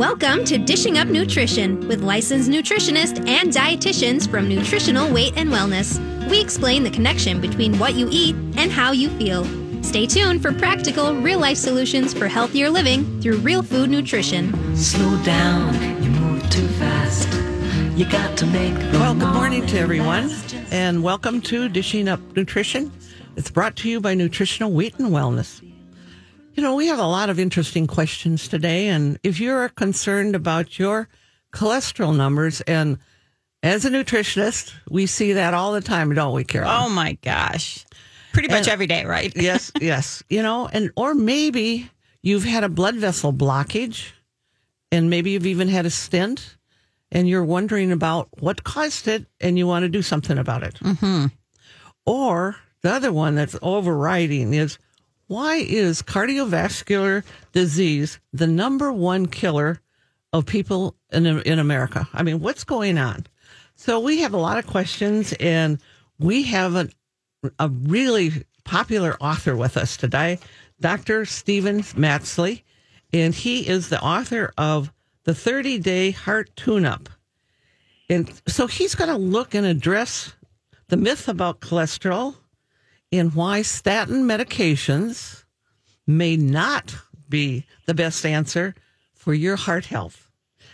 Welcome to Dishing Up Nutrition with licensed nutritionists and dietitians from Nutritional Weight and Wellness. We explain the connection between what you eat and how you feel. Stay tuned for practical, real life solutions for healthier living through real food nutrition. Slow down, you move too fast. You got to make the Well, good morning to everyone, and welcome to Dishing Up Nutrition. It's brought to you by Nutritional Weight and Wellness. You know, we have a lot of interesting questions today, and if you're concerned about your cholesterol numbers, and as a nutritionist, we see that all the time, don't we, Carol? Oh my gosh. Pretty much And- every day, right? yes, yes. You know, and or maybe you've had a blood vessel blockage, and maybe you've even had a stent, and you're wondering about what caused it, and you want to do something about it. Mm-hmm. Or the other one that's overriding is why is cardiovascular disease the number one killer of people in in America? I mean, what's going on? So we have a lot of questions, and we have a, a really popular author with us today, Dr. Steven Masley, and he is the author of the 30 Day Heart Tune Up. And so he's going to look and address the myth about cholesterol and why statin medications may not be the best answer for your heart health.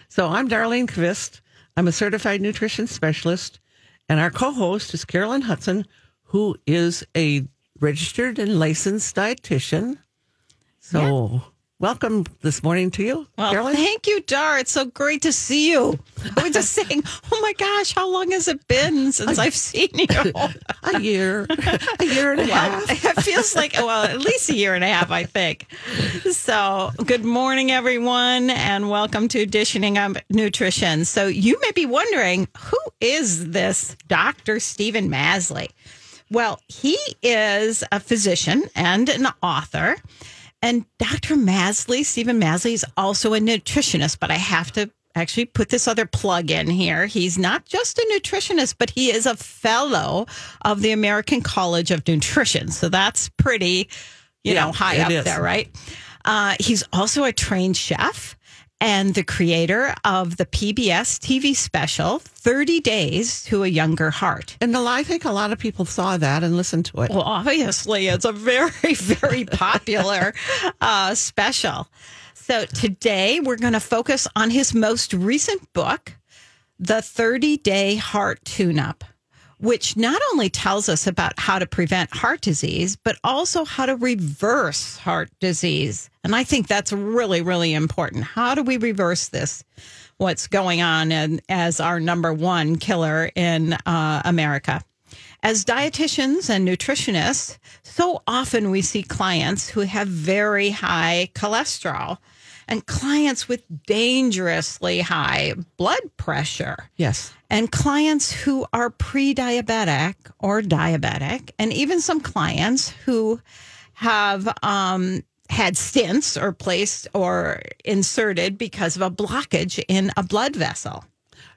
So I'm Darlene Kvist. I'm a certified nutrition specialist, and our co-host is Carolyn Hudson, who is a registered and licensed dietitian. So welcome this morning to you, Well, Carolyn. thank you, Dar. It's so great to see you. I was just saying, oh my gosh, how long has it been since I've seen you? a year, a year and a half. it feels like, well, at least a year and a half, I think. So, good morning, everyone, and welcome to Dishing Up Nutrition. So, you may be wondering, who is this Dr. Steven Masley? Well, he is a physician and an author. And Dr. Masley, Steven Masley, is also a nutritionist, but I have to actually put this other plug in here. He's not just a nutritionist, but he is a fellow of the American College of Nutrition. So that's pretty, you Yeah, know, high up is. there, right? Uh, he's also a trained chef and the creator of the PBS TV special, 30 Days to a Younger Heart. And I think a lot of people saw that and listened to it. Well, obviously, it's a very, very popular uh, special. So today we're going to focus on his most recent book, The 30 Day Heart Tune Up, which not only tells us about how to prevent heart disease, but also how to reverse heart disease. And I think that's really, really important. How do we reverse this? What's going on and as our number one killer in uh, America? As dietitians and nutritionists, so often we see clients who have very high cholesterol and clients with dangerously high blood pressure yes. and clients who are pre diabetic or diabetic, and even some clients who have um, had stents or placed or inserted because of a blockage in a blood vessel.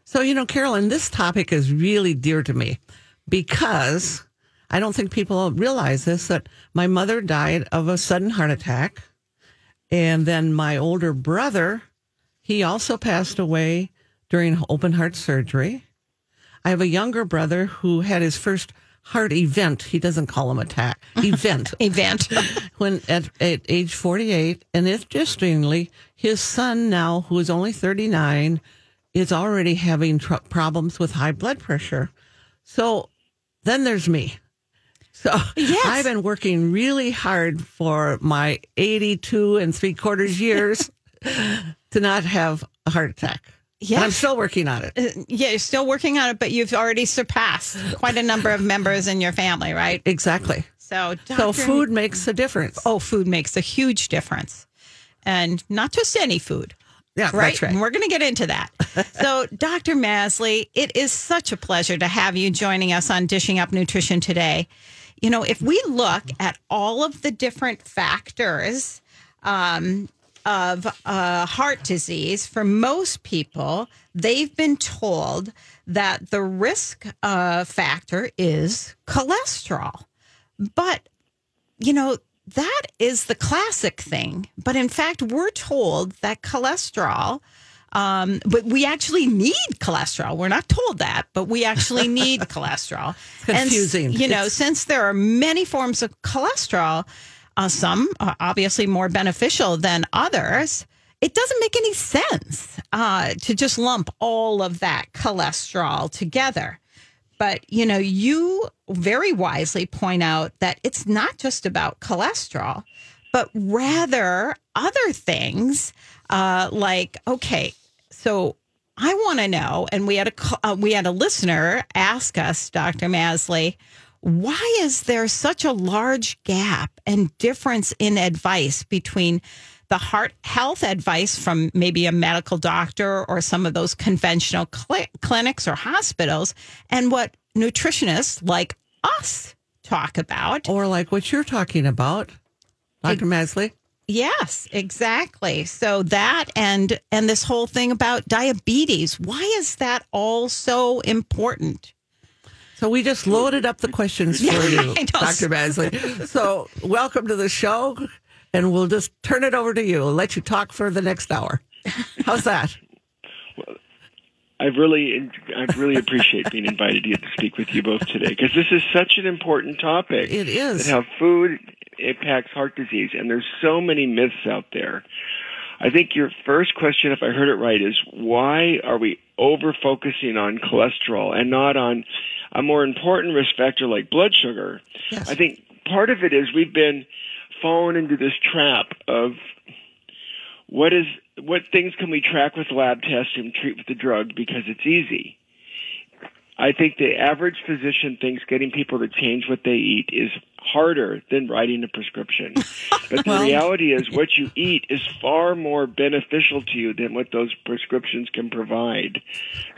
So, you know, Carolyn, this topic is really dear to me because I don't think people realize this that my mother died of a sudden heart attack. And then my older brother, he also passed away during open heart surgery. I have a younger brother who had his first heart event. He doesn't call them attack, event. Event. when at, at age 48 and interestingly his son now who is only 39 is already having tr- problems with high blood pressure so then there's me so Yes. i've been working really hard for my 82 and three quarters years to not have a heart attack Yeah, i'm still working on it uh, yeah, you're still working on it, but you've already surpassed quite a number of members in your family, right? exactly So, so food makes a difference Oh, food makes a huge difference. And not just any food. yeah right? that's right And we're going to get into that. so, Dr. Masley, it is such a pleasure to have you joining us on Dishing Up Nutrition today. You know, if we look at all of the different factors um, of uh, heart disease, for most people, they've been told that the risk uh, factor is cholesterol. But you know, that is the classic thing. But in fact, we're told that cholesterol, um, but we actually need cholesterol. We're not told that, but we actually need cholesterol. confusing. And, you know, It's- since there are many forms of cholesterol, uh, some are obviously more beneficial than others. It doesn't make any sense uh, to just lump all of that cholesterol together. But, you know, you very wisely point out that it's not just about cholesterol, but rather other things uh, like, okay, so I want to know, and we had a uh, we had a listener ask us, Dr. Masley, why is there such a large gap and difference in advice between the heart health advice from maybe a medical doctor or some of those conventional cli- clinics or hospitals and what nutritionists like us talk about? or like what you're talking about, Dr. Masley. Yes, exactly. So that and and this whole thing about diabetes, why is that all so important? So we just loaded up the questions for you, Dr. Masley. So welcome to the show, and we'll just turn it over to you. We'll let you talk for the next hour. How's that? I really, I really appreciate being invited to speak with you both today because this is such an important topic. It is. How food impacts heart disease, and there's so many myths out there. I think your first question, if I heard it right, is why are we over focusing on cholesterol and not on a more important risk factor like blood sugar? Yes. I think part of it is we've been fallen into this trap of what is what things can we track with lab tests and treat with the drug because it's easy. I think the average physician thinks getting people to change what they eat is harder than writing a prescription. But the reality is what you eat is far more beneficial to you than what those prescriptions can provide.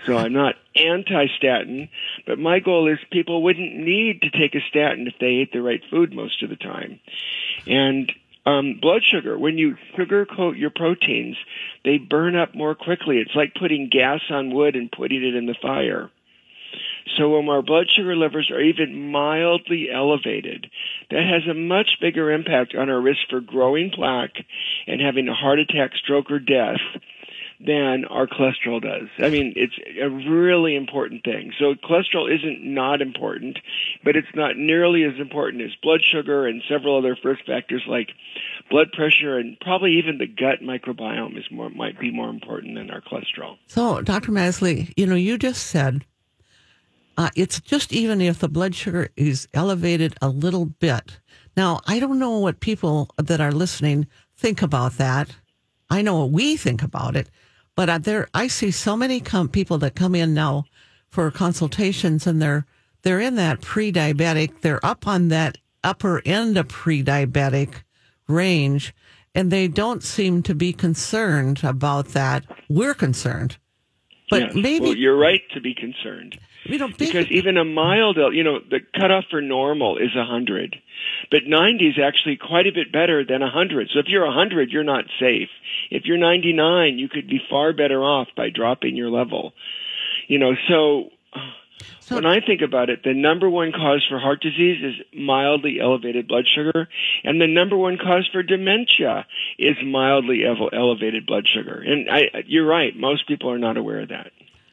So I'm not anti-statin, but my goal is people wouldn't need to take a statin if they ate the right food most of the time. And um, blood sugar, when you sugarcoat your proteins, they burn up more quickly. It's like putting gas on wood and putting it in the fire. So when our blood sugar levels are even mildly elevated, that has a much bigger impact on our risk for growing plaque and having a heart attack, stroke, or death than our cholesterol does. I mean, it's a really important thing. So cholesterol isn't not important, but it's not nearly as important as blood sugar and several other risk factors like blood pressure and probably even the gut microbiome is more might be more important than our cholesterol. So, Dr. Masley, you know, you just said uh, it's just even if the blood sugar is elevated a little bit. Now, I don't know what people that are listening think about that. I know what we think about it, but there, I see so many com- people that come in now for consultations, and they're they're in that pre-diabetic. They're up on that upper end of pre-diabetic range, and they don't seem to be concerned about that. We're concerned. But Yes. maybe well, you're right to be concerned. We don't Because even a mild, you know, the cutoff for normal is 100. But 90 is actually quite a bit better than 100. So if you're 100, you're not safe. If you're 99, you could be far better off by dropping your level. You know, so, So- when I think about it, the number one cause for heart disease is mildly elevated blood sugar, and the number one cause for dementia is mildly ele- elevated blood sugar. And I, you're right, most people are not aware of that.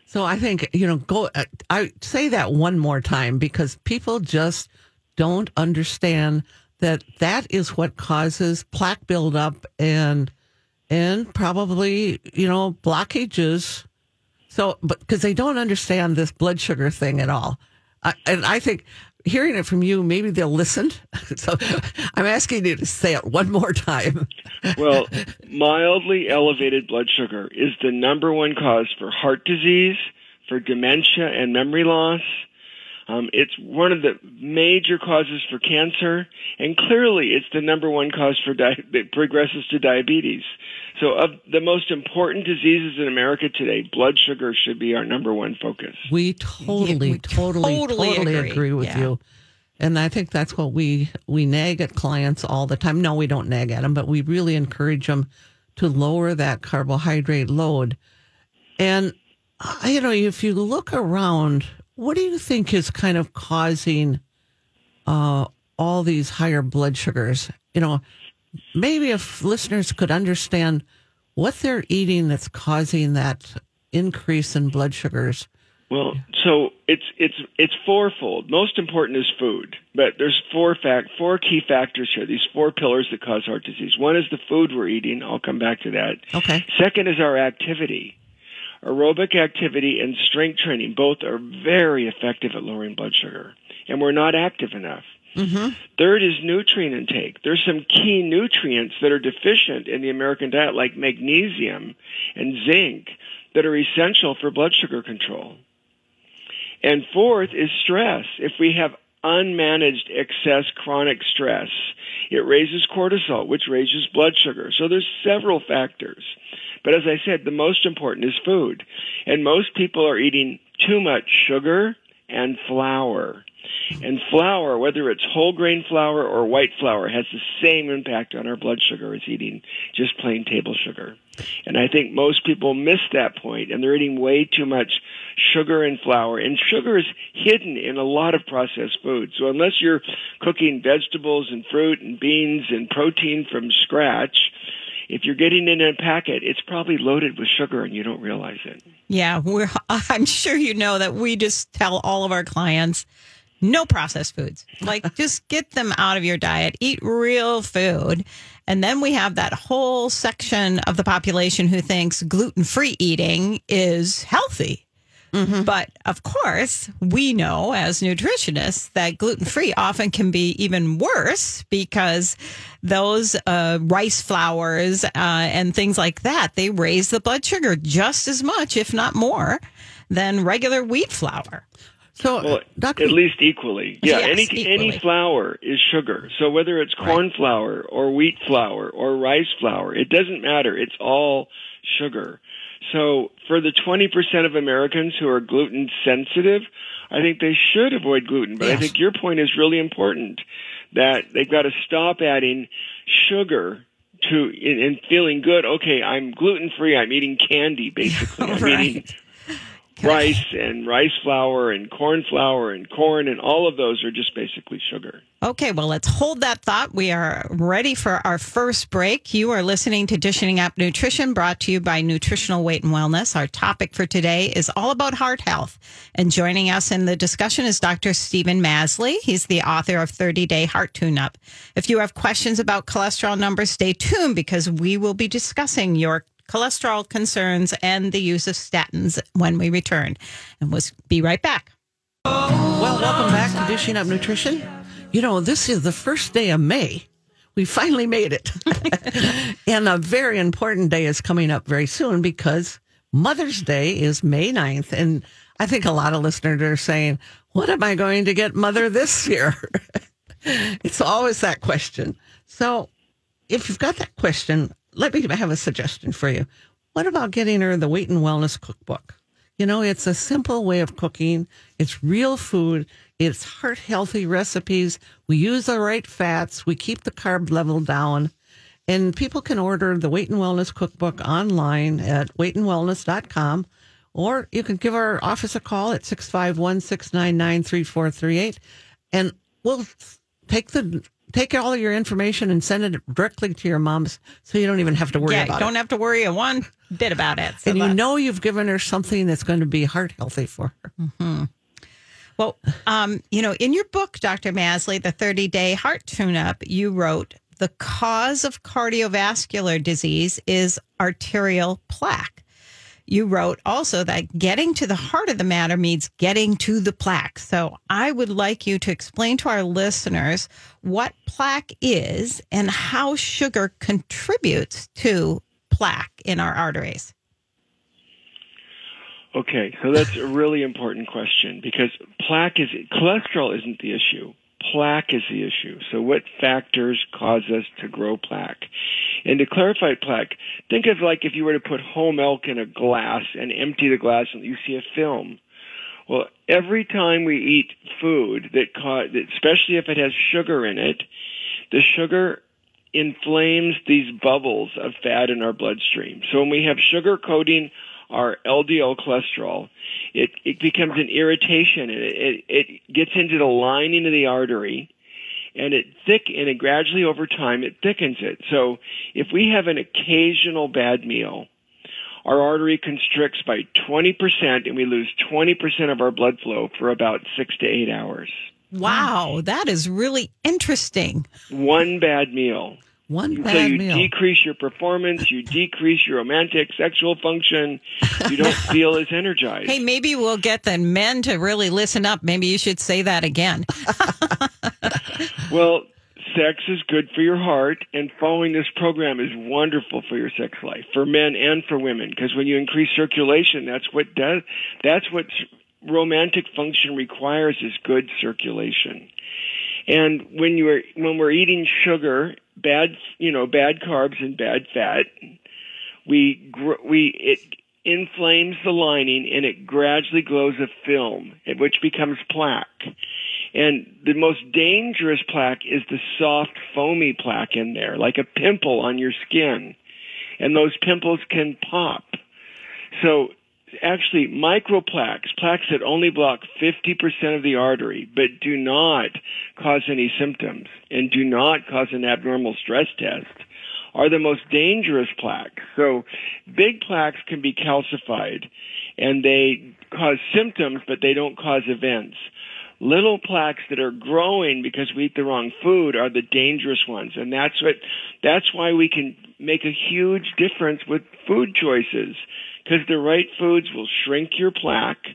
So. I think you know. Go. uh, I say that one more time because people just don't understand that that is what causes plaque buildup and and probably you know blockages. So, but because they don't understand this blood sugar thing at all, I and I think hearing it from you, maybe they'll listen. So, I'm asking you to say it one more time. Well, mildly elevated blood sugar is the number one cause for heart disease, for dementia and memory loss. Um, it's one of the major causes for cancer, and clearly it's the number one cause for di- that progresses to diabetes. So, of the most important diseases in America today, blood sugar should be our number one focus. We totally, we totally, totally totally, agree. agree. with Yeah. you. And I think that's what we we nag at clients all the time. No, we don't nag at them, but we really encourage them to lower that carbohydrate load. And uh, you know, if you look around, what do you think is kind of causing uh, all these higher blood sugars, you know, maybe if listeners could understand what they're eating that's causing that increase in blood sugars. Well, so it's it's it's fourfold. Most important is food, but there's four fact four key factors here. These four pillars that cause heart disease. One is the food we're eating. I'll come back to that. Okay. Second is our activity. Aerobic activity and strength training both are very effective at lowering blood sugar, and we're not active enough. Mm-hmm. Third is nutrient intake. There's some key nutrients that are deficient in the American diet, like magnesium and zinc, that are essential for blood sugar control. And fourth is stress. If we have unmanaged excess chronic stress, it raises cortisol, which raises blood sugar. So there's several factors. But as I said, the most important is food. And most people are eating too much sugar and flour. And flour, whether it's whole grain flour or white flour, has the same impact on our blood sugar as eating just plain table sugar. And I think most people miss that point and they're eating way too much sugar and flour. And sugar is hidden in a lot of processed foods. So unless you're cooking vegetables and fruit and beans and protein from scratch, if you're getting it in a packet, it's probably loaded with sugar and you don't realize it. Yeah, we're, I'm sure you know that we just tell all of our clients no processed foods. Like, just get them out of your diet, eat real food. And then we have that whole section of the population who thinks gluten free eating is healthy. But of course, we know as nutritionists that gluten free often can be even worse because those uh, rice flours uh, and things like that they raise the blood sugar just as much, if not more, than regular wheat flour. So, Well, Dr. at least equally. Yeah, Yes, any equally. any flour is sugar. So whether it's corn flour or wheat flour or rice flour, it doesn't matter. It's all sugar. So for the 20% of Americans who are gluten sensitive, I think they should avoid gluten. But I think your point is really important that they've got to stop adding sugar to in, in feeling good. Okay, I'm gluten free. I'm eating candy basically. I'm Right. eating rice and rice flour and corn flour and corn and all of those are just basically sugar. Okay, well, let's hold that thought. We are ready for our first break. You are listening to Dishing Up Nutrition, brought to you by Nutritional Weight and Wellness. Our topic for today is all about heart health. And joining us in the discussion is Dr. Steven Masley. He's the author of 30 Day Heart Tune Up. If you have questions about cholesterol numbers, stay tuned because we will be discussing your cholesterol concerns and the use of statins when we return. And we'll be right back. Well, welcome back to Dishing Up Nutrition. You know, this is the first day of May. We finally made it. and a very important day is coming up very soon because Mother's Day is May 9th. And I think a lot of listeners are saying, what am I going to get mother this year? it's always that question. So if you've got that question, let me have a suggestion for you. What about getting her the Weight and Wellness Cookbook? You know, it's a simple way of cooking. It's real food. It's heart healthy recipes. We use the right fats. We keep the carb level down. And people can order the Weight and Wellness Cookbook online at weightandwellness.com. Or you can give our office a call at 651 699 3438. And we'll take the take all of your information and send it directly to your mom's so you don't even have to worry yeah, about don't it. have to worry a one bit about it. So and you know you've given her something that's going to be heart healthy for her. Well, um, you know, in your book, Dr. Masley, the 30 day heart tune up, you wrote the cause of cardiovascular disease is arterial plaque. You wrote also that getting to the heart of the matter means getting to the plaque. So I would like you to explain to our listeners what plaque is and how sugar contributes to plaque in our arteries. Okay, so that's a really important question because plaque is cholesterol isn't the issue. Plaque is the issue. So what factors cause us to grow plaque? And to clarify plaque, think of like if you were to put whole milk in a glass and empty the glass and you see a film. Well, every time we eat food that cause, especially if it has sugar in it, the sugar inflames these bubbles of fat in our bloodstream. So when we have sugar coating our LDL cholesterol, it, it becomes an irritation and it, it, it gets into the lining of the artery and it thick and it gradually over time it thickens it. So if we have an occasional bad meal, our artery constricts by 20% and we lose 20% of our blood flow for about six to eight hours. Wow, that is really interesting. One bad meal. One so bad you meal. decrease your performance, you decrease your romantic sexual function, you don't feel as energized. Hey, maybe we'll get the men to really listen up. Maybe you should say that again. Well, sex is good for your heart, and following this program is wonderful for your sex life, for men and for women. Because when you increase circulation, that's what does. That's what romantic function requires is good circulation. And when you're when we're eating sugar, bad you know bad carbs and bad fat, we we it inflames the lining and it gradually glows a film, which becomes plaque. And the most dangerous plaque is the soft, foamy plaque in there, like a pimple on your skin. And those pimples can pop. So actually, microplaques, plaques that only block 50% of the artery, but do not cause any symptoms and do not cause an abnormal stress test, are the most dangerous plaques. So big plaques can be calcified and they cause symptoms, but they don't cause events. Little plaques that are growing because we eat the wrong food are the dangerous ones. And that's what, that's why we can make a huge difference with food choices. Because the right foods will shrink your plaque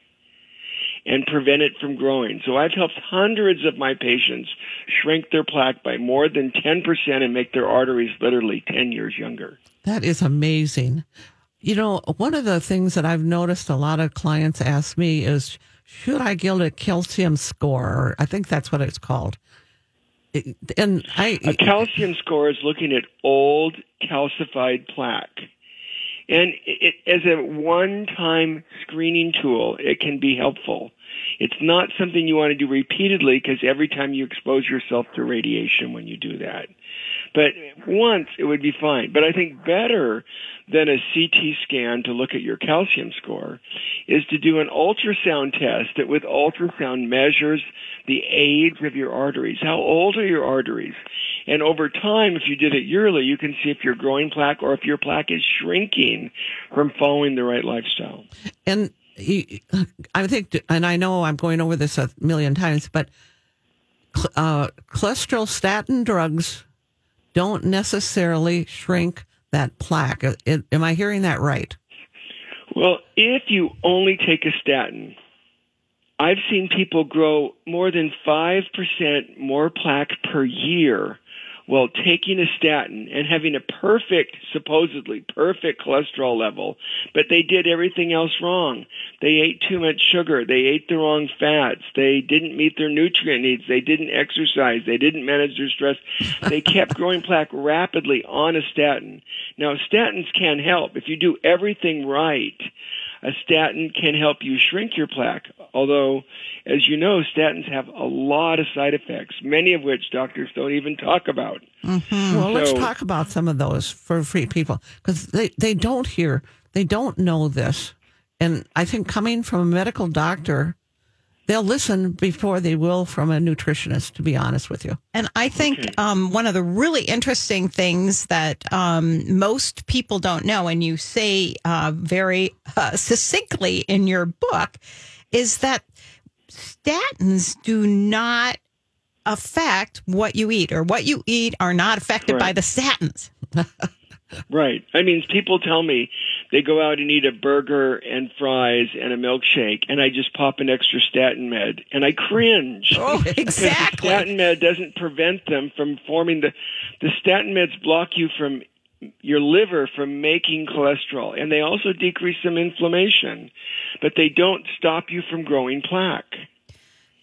and prevent it from growing. So I've helped hundreds of my patients shrink their plaque by more than 10% and make their arteries literally 10 years younger. That is amazing. You know, one of the things that I've noticed a lot of clients ask me is, should I get a calcium score? I think that's what it's called. And I, A calcium score is looking at old calcified plaque. And it, as a one-time screening tool, it can be helpful. It's not something you want to do repeatedly because every time you expose yourself to radiation when you do that. But once it would be fine. But I think better than a CT scan to look at your calcium score is to do an ultrasound test that with ultrasound measures the age of your arteries. How old are your arteries? And over time, if you did it yearly, you can see if you're growing plaque or if your plaque is shrinking from following the right lifestyle. and I think, and I know I'm going over this a million times, but uh, cholesterol statin drugs don't necessarily shrink that plaque. Uh, am I hearing that right? Well, if you only take a statin, I've seen people grow more than 5% more plaque per year while taking a statin and having a perfect, supposedly perfect cholesterol level, but they did everything else wrong. They ate too much sugar. They ate the wrong fats. They didn't meet their nutrient needs. They didn't exercise. They didn't manage their stress. They kept growing plaque rapidly on a statin. Now, statins can help. If you do everything right, a statin can help you shrink your plaque. Although, as you know, statins have a lot of side effects, many of which doctors don't even talk about. Mm-hmm. Well, let's talk about some of those for free people because they, they don't hear, they don't know this. And I think coming from a medical doctor, they'll listen before they will from a nutritionist, to be honest with you. And I think um, one of the really interesting things that um, most people don't know, and you say uh, very uh, succinctly in your book, is that statins do not affect what you eat, or what you eat are not affected by the statins. Right. I mean, people tell me they go out and eat a burger and fries and a milkshake, and I just pop an extra statin med, and I cringe. Oh, exactly. statin med doesn't prevent them from forming the the statin meds block you from your liver from making cholesterol and they also decrease some inflammation but they don't stop you from growing plaque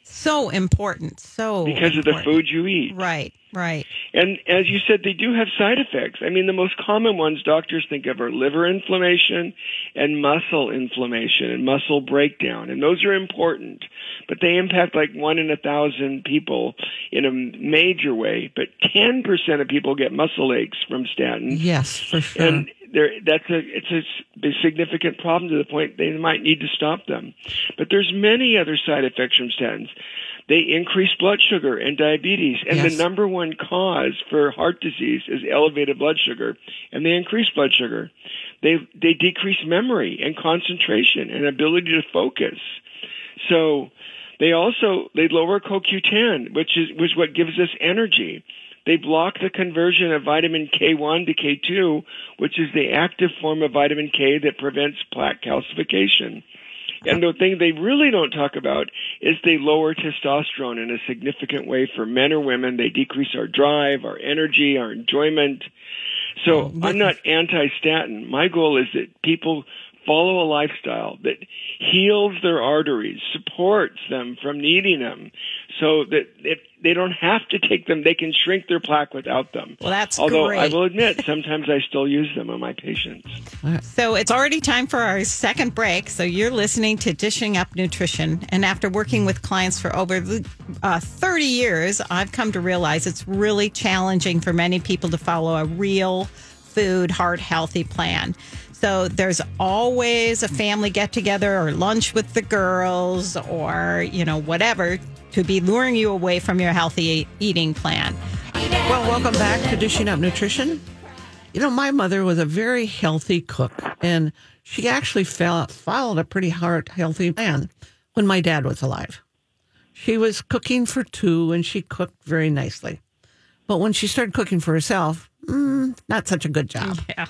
So important. So because of the food you eat Right. Right. and as you said they do have side effects. I mean the most common ones doctors think of are liver inflammation and muscle inflammation and muscle breakdown. And those are important but they impact like one in a thousand people in a major way. But 10% of people get muscle aches from statins. Yes, for sure. and there that's a it's a significant problem to the point they might need to stop them. But there's many other side effects from statins they increase blood sugar and diabetes. And Yes. the number one cause for heart disease is elevated blood sugar. And they increase blood sugar. They they decrease memory and concentration and ability to focus. So they also they lower CoQ10, which is which is what gives us energy. They block the conversion of vitamin K1 to K2, which is the active form of vitamin K that prevents plaque calcification. And the thing they really don't talk about is they lower testosterone in a significant way for men or women. They decrease our drive, our energy, our enjoyment. So I'm not anti-statin. My goal is that people follow a lifestyle that heals their arteries, supports them from needing them, so that if they don't have to take them, they can shrink their plaque without them. Well, that's Although I will admit, sometimes I still use them on my patients. So it's already time for our second break. So you're listening to Dishing Up Nutrition. And after working with clients for over uh, 30 years, I've come to realize it's really challenging for many people to follow a real food, heart healthy plan. So there's always a family get together or lunch with the girls or, you know, whatever to be luring you away from your healthy eating plan. Well, welcome back to Dishing Up Nutrition. You know, my mother was a very healthy cook, and she actually followed a pretty hard, healthy plan when my dad was alive. She was cooking for two, and she cooked very nicely. But when she started cooking for herself, mm, not such a good job. Yeah.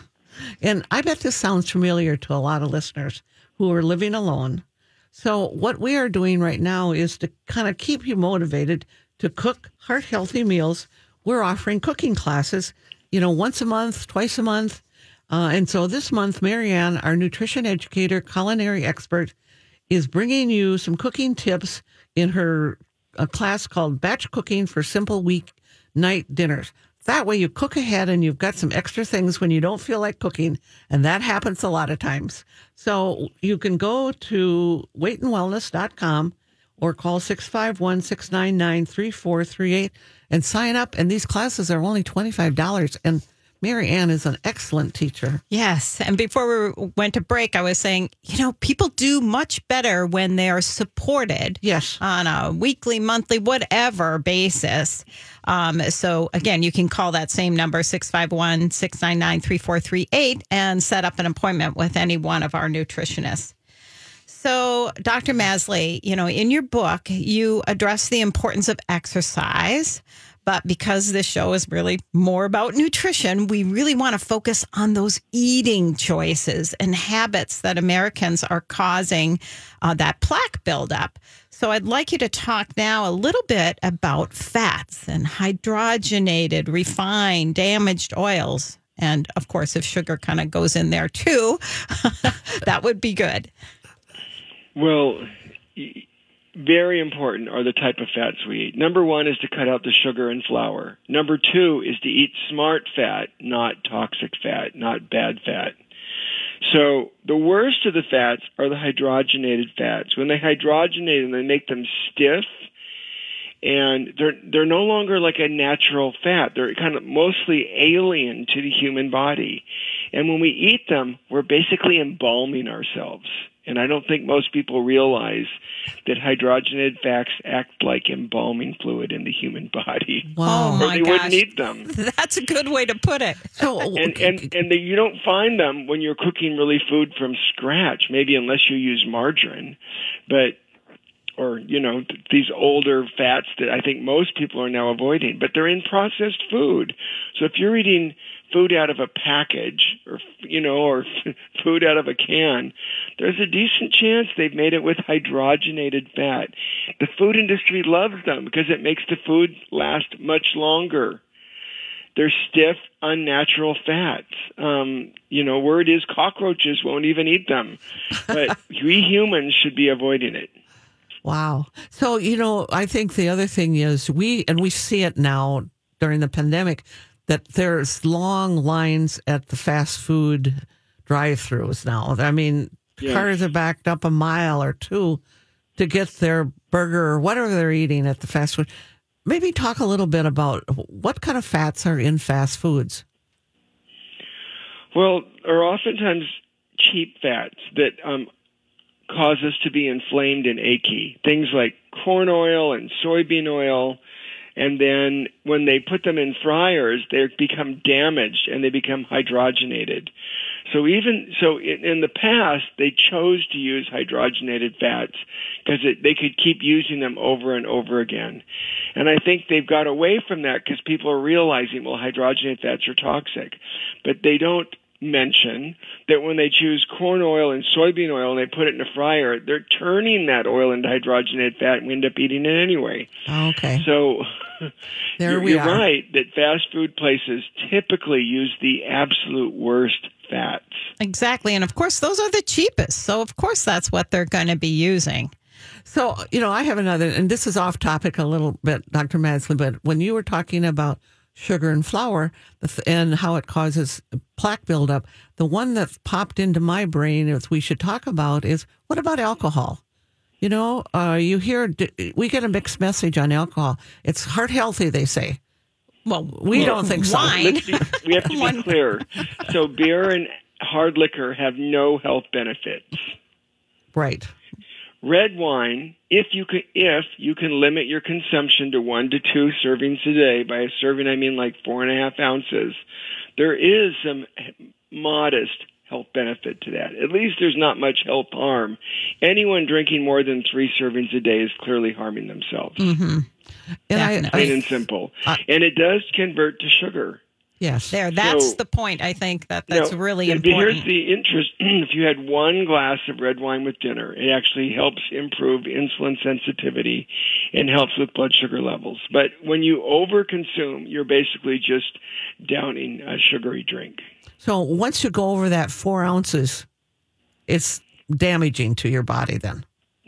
And I bet this sounds familiar to a lot of listeners who are living alone. So, what we are doing right now is to kind of keep you motivated to cook heart healthy meals. We're offering cooking classes, you know, once a month, twice a month. Uh, and so this month, Marianne, our nutrition educator, culinary expert, is bringing you some cooking tips in her a class called Batch Cooking for Simple Weeknight Dinners. That way you cook ahead and you've got some extra things when you don't feel like cooking. And that happens a lot of times. So you can go to weightandwellness.com or call 651 699 3438 and sign up. And these classes are only $25. And Mary Ann is an excellent teacher. Yes. And before we went to break, I was saying, you know, people do much better when they are supported. Yes. On a weekly, monthly, whatever basis. Um, so again, you can call that same number, 651 699 3438, and set up an appointment with any one of our nutritionists. So, Dr. Masley, you know, in your book, you address the importance of exercise. But because this show is really more about nutrition, we really want to focus on those eating choices and habits that Americans are causing uh, that plaque buildup. So I'd like you to talk now a little bit about fats and hydrogenated, refined, damaged oils. And of course, if sugar kind of goes in there too, that would be good. Well, very important are the type of fats we eat. Number one is to cut out the sugar and flour. Number two is to eat smart fat, not toxic fat, not bad fat. So the worst of the fats are the hydrogenated fats. When they hydrogenate them, they make them stiff and they're they're no longer like a natural fat. They're kind of mostly alien to the human body. And when we eat them, we're basically embalming ourselves. And I don't think most people realize that hydrogenated fats act like embalming fluid in the human body. Oh Or my they gosh. wouldn't eat them. That's a good way to put it. So, oh, And and and the, you don't find them when you're cooking really food from scratch. Maybe unless you use margarine, but or you know these older fats that I think most people are now avoiding. But they're in processed food. So if you're eating food out of a package or you know or food out of a can there's a decent chance they've made it with hydrogenated fat the food industry loves them because it makes the food last much longer they're stiff, unnatural fats. Um, you know, word is cockroaches won't even eat them, but we humans should be avoiding it. Wow. So, you know, I think the other thing is we, and we see it now during the pandemic, that there's long lines at the fast food drive throughs now. I mean, Yeah. cars are backed up a mile or two to get their burger or whatever they're eating at the fast food. Maybe talk a little bit about what kind of fats are in fast foods. Well, are oftentimes cheap fats that um, cause us to be inflamed and achy. Things like corn oil and soybean oil. And then when they put them in fryers, they become damaged and they become hydrogenated. So even so, in, the past, they chose to use hydrogenated fats because they could keep using them over and over again. And I think they've got away from that because people are realizing, well, hydrogenated fats are toxic, but they don't mention that when they choose corn oil and soybean oil and they put it in a fryer, they're turning that oil into hydrogenated fat and we end up eating it anyway. Oh, okay. So There you're, we you're are. right that fast food places typically use the absolute worst fats. Exactly. And of course, those are the cheapest. So, of course, that's what they're going to be using. So, you know, I have another, and this is off topic a little bit, Dr. Masley, but when you were talking about sugar and flour and how it causes plaque buildup, the one that popped into my brain is we should talk about is what about alcohol? You know, uh, you hear, we get a mixed message on alcohol. It's heart healthy, they say. Well, We don't think so. wine. Let's be, we have to be clear. So beer and hard liquor have no health benefits. Right. Red wine, if you can, if you can limit your consumption to one to two servings a day, by a serving I mean like four and a half ounces, there is some modest health benefit to that. At least there's not much health harm. Anyone drinking more than three servings a day is clearly harming themselves, mm-hmm. And I, Definitely. plain I, and simple. I- and it does convert to sugar. Yes. There, that's So- the point. I think that that's Now, really important. Here's the interest. if you had one glass of red wine with dinner, it actually helps improve insulin sensitivity and helps with blood sugar levels. But when you overconsume, you're basically just downing a sugary drink. So once you go over that four ounces, it's damaging to your body then.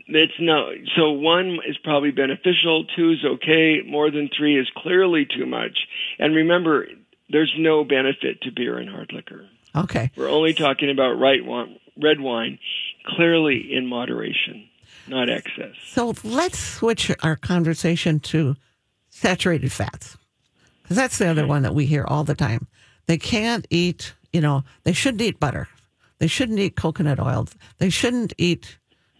It's no. So one is probably beneficial. Two is okay. More than three is clearly too much. And remember, there's no benefit to beer and hard liquor. Okay. We're only talking about right wine, red wine, clearly in moderation, not excess. So let's switch our conversation to saturated fats. Because that's the other one that we hear all the time. They can't eat, you know, they shouldn't eat butter. They shouldn't eat coconut oil. They shouldn't eat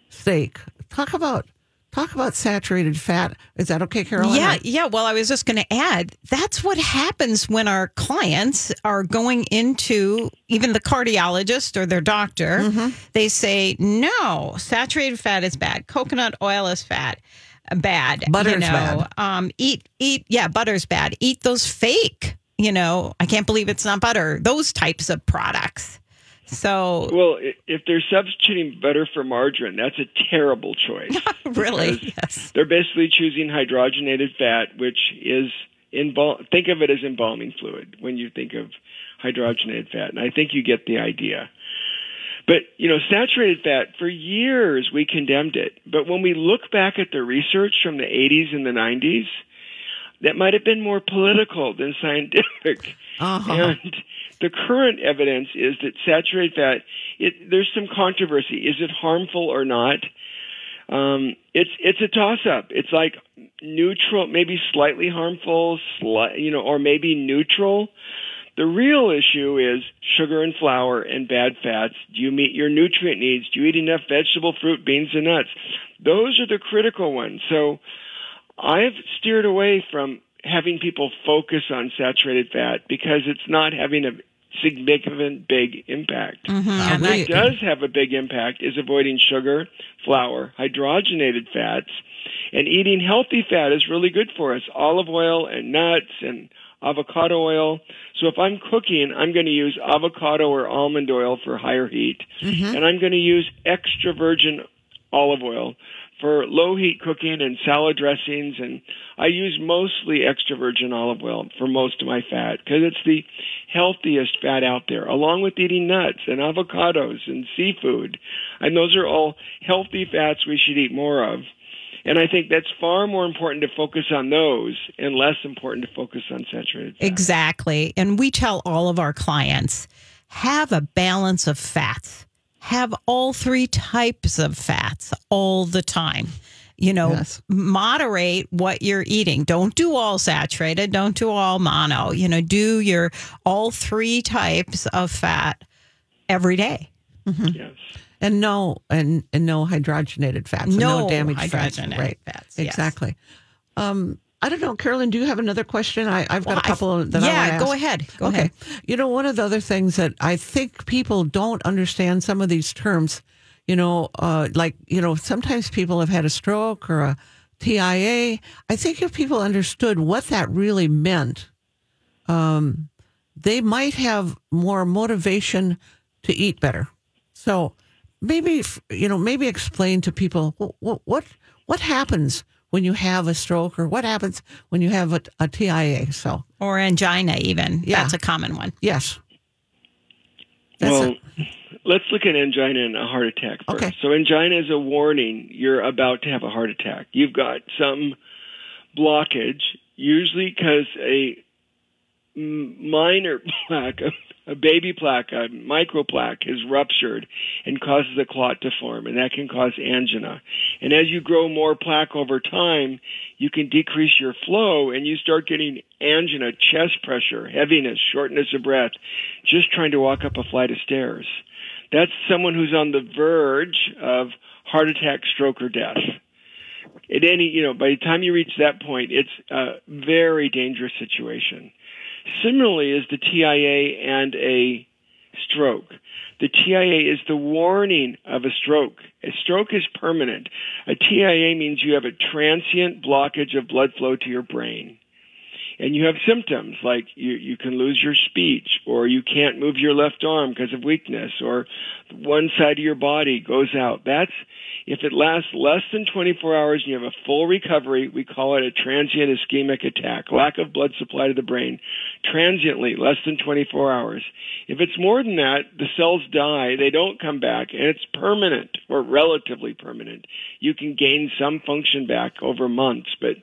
steak. Talk about talk about saturated fat. Is that okay, Carolyn? Yeah, yeah. Well, I was just going to add that's what happens when our clients are going into even the cardiologist or their doctor. Mm-hmm. They say, no, saturated fat is bad. Coconut oil is fat. Bad. Butter's you know, bad. Um, eat, eat. Yeah, butter's bad. Eat those fake. You know, I can't believe it's not butter. Those types of products. So Well, if they're substituting butter for margarine, that's a terrible choice. really, yes. They're basically choosing hydrogenated fat, which is embal- think of it as embalming fluid when you think of hydrogenated fat, and I think you get the idea. But you know, saturated fat for years we condemned it, but when we look back at the research from the 80s and the 90s, that might have been more political than scientific. Uh-huh. And the current evidence is that saturated fat, it, there's some controversy. Is it harmful or not? Um, it's it's a toss up. It's like neutral, maybe slightly harmful, sli- you know, or maybe neutral. The real issue is sugar and flour and bad fats. Do you meet your nutrient needs? Do you eat enough vegetable, fruit, beans, and nuts? Those are the critical ones. So I've steered away from having people focus on saturated fat because it's not having a significant big impact. Uh, What we- does have a big impact is avoiding sugar, flour, hydrogenated fats, and eating healthy fat is really good for us. Olive oil and nuts and avocado oil. So if I'm cooking, I'm going to use avocado or almond oil for higher heat, and I'm going to use extra virgin olive oil for low heat cooking and salad dressings and I use mostly extra virgin olive oil for most of my fat because it's the healthiest fat out there along with eating nuts and avocados and seafood and those are all healthy fats we should eat more of and I think that's far more important to focus on those and less important to focus on saturated fat. Exactly. And we tell all of our clients have a balance of fats, have all three types of fats all the time. You know, Yes. moderate what you're eating. Don't do all saturated, don't do all mono. You know, do your all three types of fat every day. Yes. and no and, and no hydrogenated fats, no, No damaged fats, right? fats, yes. exactly. Um, I don't know, Carolyn. Do you have another question? I, I've got Well, a couple I- that I yeah, want to go ahead. Go okay. ahead. You know, one of the other things that I think people don't understand some of these terms. You know, uh, like you know, sometimes people have had a stroke or a TIA. I think if people understood what that really meant, um, they might have more motivation to eat better. So maybe you know, maybe explain to people what what what happens when you have a stroke or what happens when you have a, a TIA. So Or angina, even. Yeah. That's a common one. yes, That's well, it. let's look at angina and a heart attack first. Okay. So angina is a warning you're about to have a heart attack. You've got some blockage, usually because a m- minor plaque, a, baby plaque, a microplaque is ruptured and causes a clot to form, and that can cause angina. And as you grow more plaque over time, you can decrease your flow and you start getting angina, chest pressure, heaviness, shortness of breath, just trying to walk up a flight of stairs. That's someone who's on the verge of heart attack, stroke, or death at any, you know, by the time you reach that point, it's a very dangerous situation. Similarly, is the TIA and a stroke. The TIA is the warning of a stroke. A stroke is permanent. A TIA means you have a transient blockage of blood flow to your brain. And you have symptoms like you, you can lose your speech, or you can't move your left arm because of weakness, or one side of your body goes out. That's if it lasts less than 24 hours and you have a full recovery, we call it a transient ischemic attack, lack of blood supply to the brain, transiently, less than 24 hours. If it's more than that, the cells die, they don't come back, and it's permanent or relatively permanent. You can gain some function back over months, but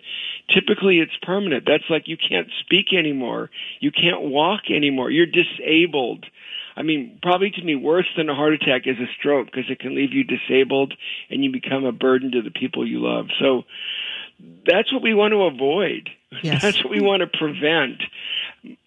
typically it's permanent. That's like you can't speak anymore, you can't walk anymore, you're disabled. I mean, probably to me, worse than a heart attack is a stroke because it can leave you disabled and you become a burden to the people you love. So that's what we want to avoid. Yes. That's what we want to prevent.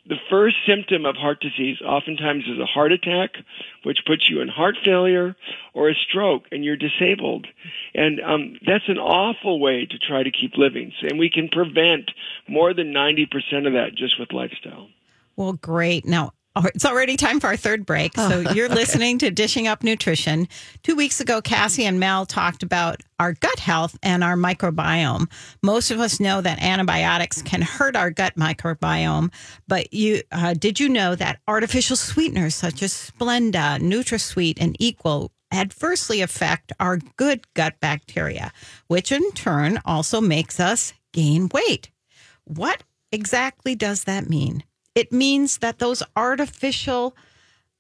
The first symptom of heart disease oftentimes is a heart attack, which puts you in heart failure, or a stroke, and you're disabled. And um, that's an awful way to try to keep living. And we can prevent more than 90% of that just with lifestyle. Well, great. Now, it's already time for our third break. So you're listening to Dishing Up Nutrition. Two weeks ago, Cassie and Mel talked about our gut health and our microbiome. Most of us know that antibiotics can hurt our gut microbiome, but you uh, did you know that artificial sweeteners such as Splenda, NutraSweet, and Equal adversely affect our good gut bacteria, which in turn also makes us gain weight. What exactly does that mean? It means that those artificial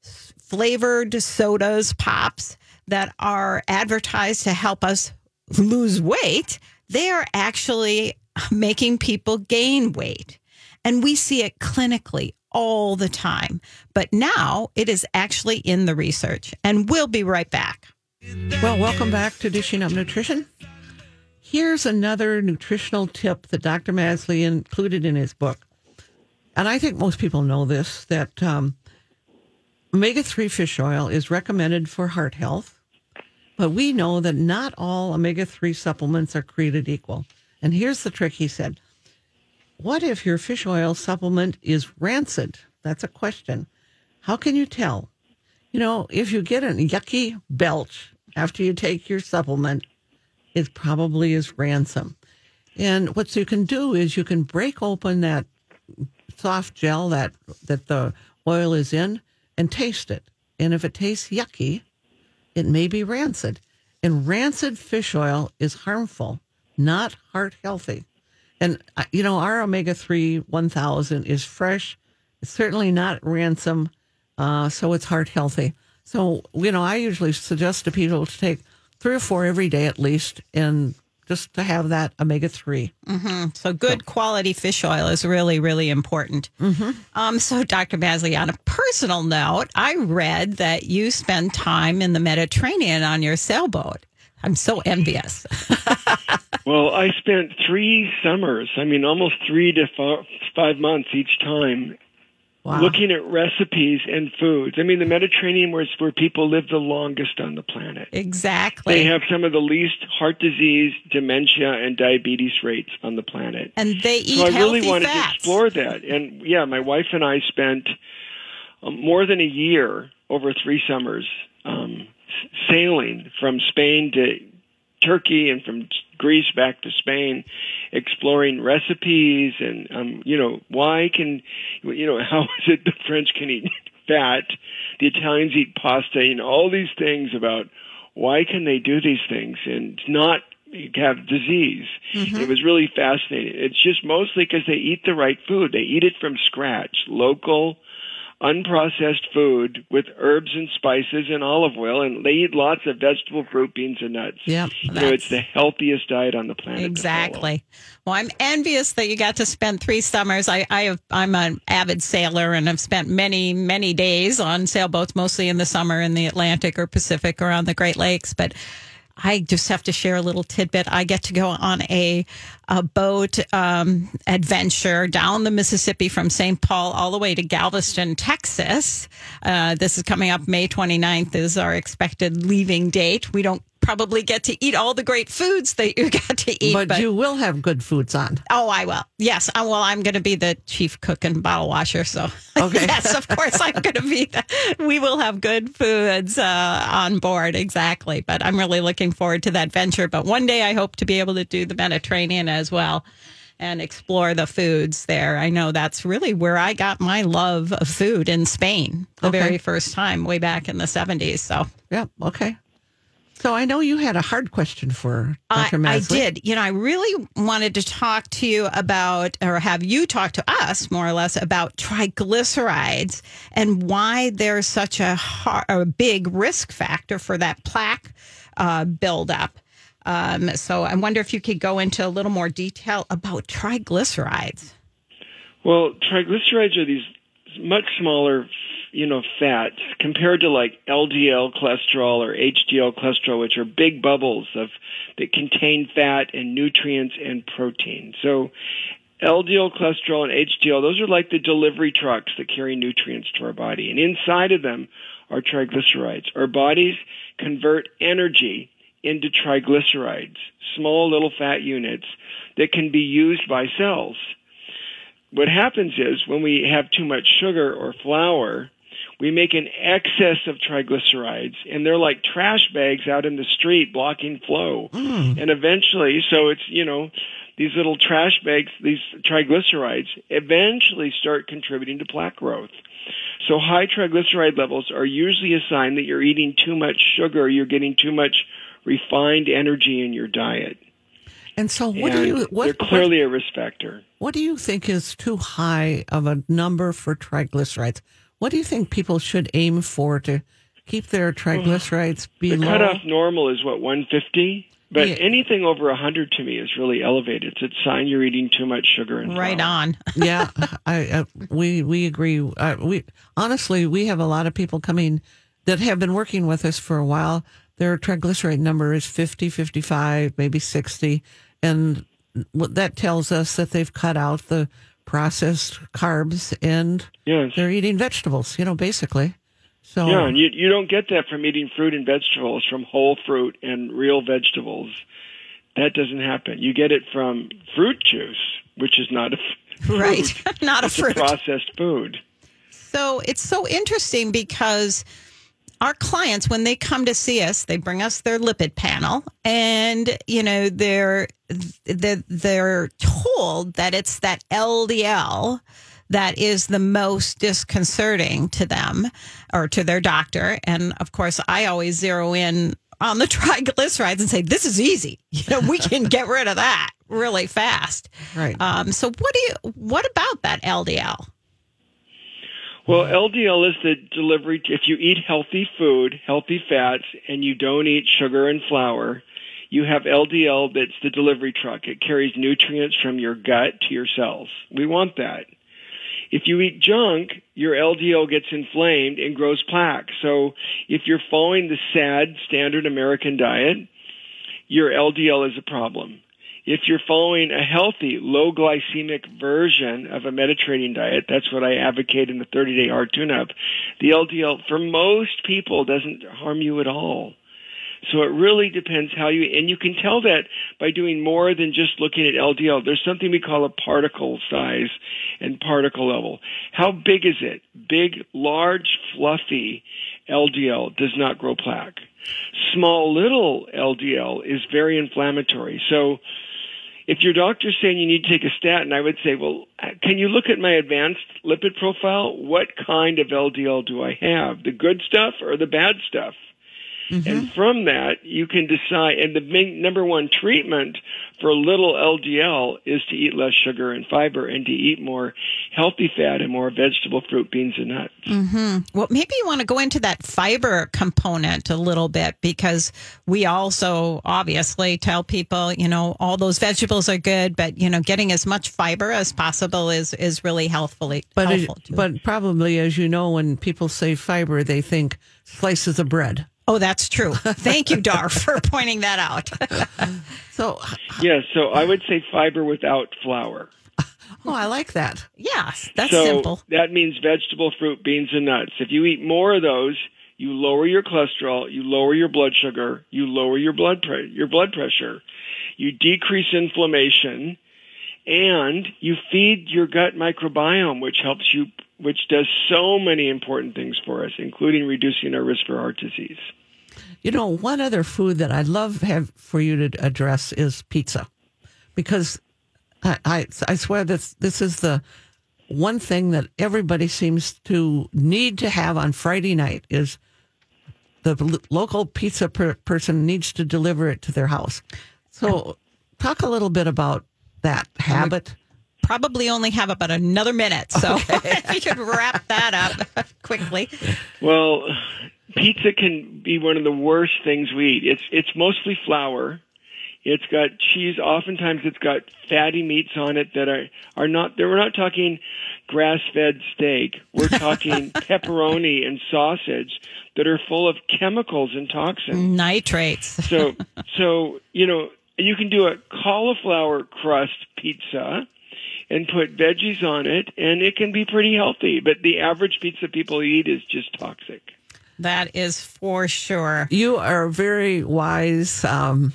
flavored sodas, pops that are advertised to help us lose weight, they are actually making people gain weight. And we see it clinically all the time. But now it is actually in the research. And we'll be right back. Well, welcome back to Dishing Up Nutrition. Here's another nutritional tip that Dr. Masley included in his book. And I think most people know this that um, omega 3 fish oil is recommended for heart health. But we know that not all omega 3 supplements are created equal. And here's the trick he said What if your fish oil supplement is rancid? That's a question. How can you tell? You know, if you get a yucky belch after you take your supplement, it probably is ransom. And what you can do is you can break open that soft gel that that the oil is in and taste it. And if it tastes yucky, it may be rancid. And rancid fish oil is harmful, not heart healthy. And uh, you know, our omega three one thousand is fresh. It's certainly not ransom, uh, so it's heart healthy. So you know, I usually suggest to people to take three or four every day at least, and just to have that omega three. So good quality fish oil is really, really important. Um, so, Dr. Masley, on a personal note, I read that you spend time in the Mediterranean on your sailboat. I'm so envious. Well, I spent three summers, I mean, almost three to five months each time Wow. looking at recipes and foods. I mean, the Mediterranean was where people live the longest on the planet. Exactly. They have some of the least heart disease, dementia, and diabetes rates on the planet. and they eat so I really wanted fats. to explore that. And yeah, my wife and I spent um, more than a year over three summers um, sailing from Spain to Turkey and from Greece back to Spain, exploring recipes and um, you know why can you know how is it the French can eat fat, the Italians eat pasta, you know all these things about why can they do these things and not have disease. It was really fascinating. It's just mostly because they eat the right food. They eat it from scratch, local, unprocessed food with herbs and spices and olive oil, and they eat lots of vegetable, fruit, beans, and nuts. You know, it's the healthiest diet on the planet. Exactly. Well, I'm envious that you got to spend three summers. I, I have, I'm an avid sailor and I've spent many, many days on sailboats, mostly in the summer in the Atlantic or Pacific or on the Great Lakes. But I just have to share a little tidbit. I get to go on a, a boat um, adventure down the Mississippi from St. Paul all the way to Galveston, Texas. Uh, this is coming up May 29th is our expected leaving date. We don't probably get to eat all the great foods that you got to eat, But, you will have good foods on. Oh, I will. Yes. Uh, well, I'm going to be the chief cook and bottle washer. So, Okay. yes, of course, I'm going to be. The, we will have good foods uh, on board. Exactly. But I'm really looking forward to that venture. But one day I hope to be able to do the Mediterranean as well and explore the foods there. I know that's really where I got my love of food in Spain the Okay. very first time, way back in the 70s. So, Yeah. Okay. So I know you had a hard question for I, Dr. I Masley. did. You know, I really wanted to talk to you about, or have you talk to us more or less about triglycerides and why they're such a, har a big risk factor for that plaque uh, buildup. Um, so I wonder if you could go into a little more detail about triglycerides. Well, triglycerides are these much smaller, you know, fats compared to like LDL cholesterol or HDL cholesterol, which are big bubbles of that contain fat and nutrients and protein. So, LDL cholesterol and HDL, those are like the delivery trucks that carry nutrients to our body, and inside of them are triglycerides. Our bodies convert energy into triglycerides, small little fat units that can be used by cells what happens is when we have too much sugar or flour, we make an excess of triglycerides, and they're like trash bags out in the street blocking flow. Hmm. And eventually, so it's, you know, these little trash bags, these triglycerides, eventually start contributing to plaque growth. So high triglyceride levels are usually a sign that you're eating too much sugar, you're getting too much refined energy in your diet. And so what and do you what, they're clearly a risk factor. what what do you think is too high of a number for triglycerides? What do you think people should aim for to keep their triglycerides The below? cutoff normal is what 150, but Yeah. anything over 100 to me is really elevated. It's a sign you're eating too much sugar and Right flour. on. yeah, I, uh, we we agree. Uh, we honestly we have a lot of people coming that have been working with us for a while. Their triglyceride number is 50, 55, maybe 60. And what that tells us that they've cut out the processed carbs and Yes. they're eating vegetables, you know, basically. So, Yeah, and you you don't get that from eating fruit and vegetables from whole fruit and real vegetables. That doesn't happen. You get it from fruit juice, which is not a fruit. Right. Not a It's fruit. a processed food. So it's so interesting because our clients, when they come to see us, they bring us their lipid panel, and you know they're they're, they're told that it's that LDL that is the most disconcerting to them or to their doctor. And of course, I always zero in on the triglycerides and say, "This is easy. You know, we can get rid of that really fast." right. Um, so, what do you? What about that LDL? Well, LDL is the delivery. If you eat healthy food, healthy fats, and you don't eat sugar and flour, you have LDL that's the delivery truck. It carries nutrients from your gut to your cells. We want that. If you eat junk, your LDL gets inflamed and grows plaque. So if you're following the SAD standard American diet, your LDL is a problem. If you're following a healthy, low glycemic version of a Mediterranean diet, that's what I advocate in the 30 day heart tune up. The LDL for most people doesn't harm you at all. So it really depends how you, and you can tell that by doing more than just looking at LDL. There's something we call a particle size and particle level. How big is it? Big, large, fluffy LDL does not grow plaque. Small, little LDL is very inflammatory. So if your doctor's saying you need to take a statin, I would say, well, can you look at my advanced lipid profile? What kind of LDL do I have? The good stuff or the bad stuff? Mm-hmm. And from that, you can decide. And the main, number one treatment for little LDL is to eat less sugar and fiber and to eat more healthy fat and more vegetable, fruit, beans, and nuts. Mm-hmm. Well, maybe you want to go into that fiber component a little bit because we also obviously tell people, you know, all those vegetables are good, but you know, getting as much fiber as possible is is really healthfully, but helpful. It, but probably, as you know, when people say fiber, they think slices of bread. Oh, that's true. Thank you, Dar, for pointing that out. so, yeah, so I would say fiber without flour. Oh, I like that. Yes, that's so simple. That means vegetable, fruit, beans, and nuts. If you eat more of those, you lower your cholesterol, you lower your blood sugar, you lower your blood pre- your blood pressure, you decrease inflammation, and you feed your gut microbiome, which helps you, which does so many important things for us, including reducing our risk for heart disease. You know, one other food that I'd love have for you to address is pizza, because I, I, I swear that this is the one thing that everybody seems to need to have on Friday night is the local pizza per person needs to deliver it to their house. So, talk a little bit about that habit. Probably only have about another minute, so okay. if you could wrap that up quickly. Well, pizza can be one of the worst things we eat. It's it's mostly flour it's got cheese. Oftentimes, it's got fatty meats on it that are are not. We're not talking grass-fed steak. We're talking pepperoni and sausage that are full of chemicals and toxins, nitrates. so, so you know, you can do a cauliflower crust pizza and put veggies on it, and it can be pretty healthy. But the average pizza people eat is just toxic. That is for sure. You are a very wise um,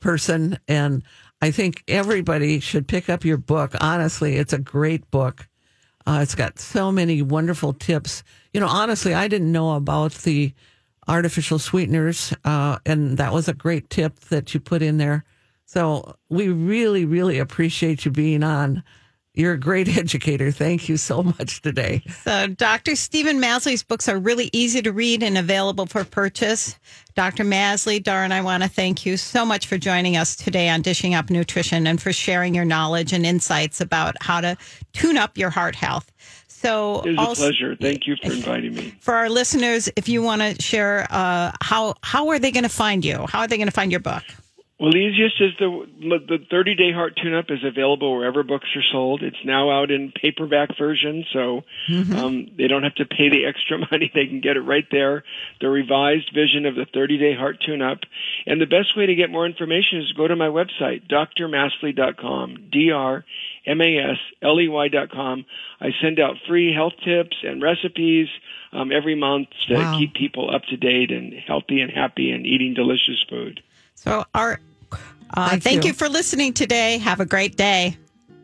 person. And I think everybody should pick up your book. Honestly, it's a great book. Uh, it's got so many wonderful tips. You know, honestly, I didn't know about the artificial sweeteners, uh, and that was a great tip that you put in there. So we really, really appreciate you being on. You're a great educator. Thank you so much today. So, Dr. Steven Masley's books are really easy to read and available for purchase. Dr. Masley, Darren, I want to thank you so much for joining us today on Dishing Up Nutrition and for sharing your knowledge and insights about how to tune up your heart health. So, it was also, a pleasure. Thank you for inviting me. For our listeners, if you want to share, uh, how how are they going to find you? How are they going to find your book? Well, the easiest is the the 30 day heart tune up is available wherever books are sold. It's now out in paperback version, so mm-hmm. um, they don't have to pay the extra money. They can get it right there. The revised vision of the 30 day heart tune up. And the best way to get more information is to go to my website, drmasley.com, D R M A S L E Y.com. I send out free health tips and recipes um, every month to wow. keep people up to date and healthy and happy and eating delicious food. So, our uh, thank, thank you. you for listening today. Have a great day.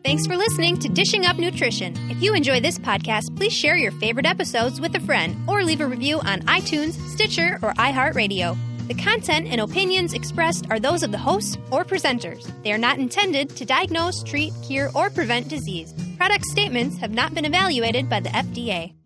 Thanks for listening to Dishing Up Nutrition. If you enjoy this podcast, please share your favorite episodes with a friend or leave a review on iTunes, Stitcher, or iHeartRadio. The content and opinions expressed are those of the hosts or presenters. They are not intended to diagnose, treat, cure, or prevent disease. Product statements have not been evaluated by the FDA.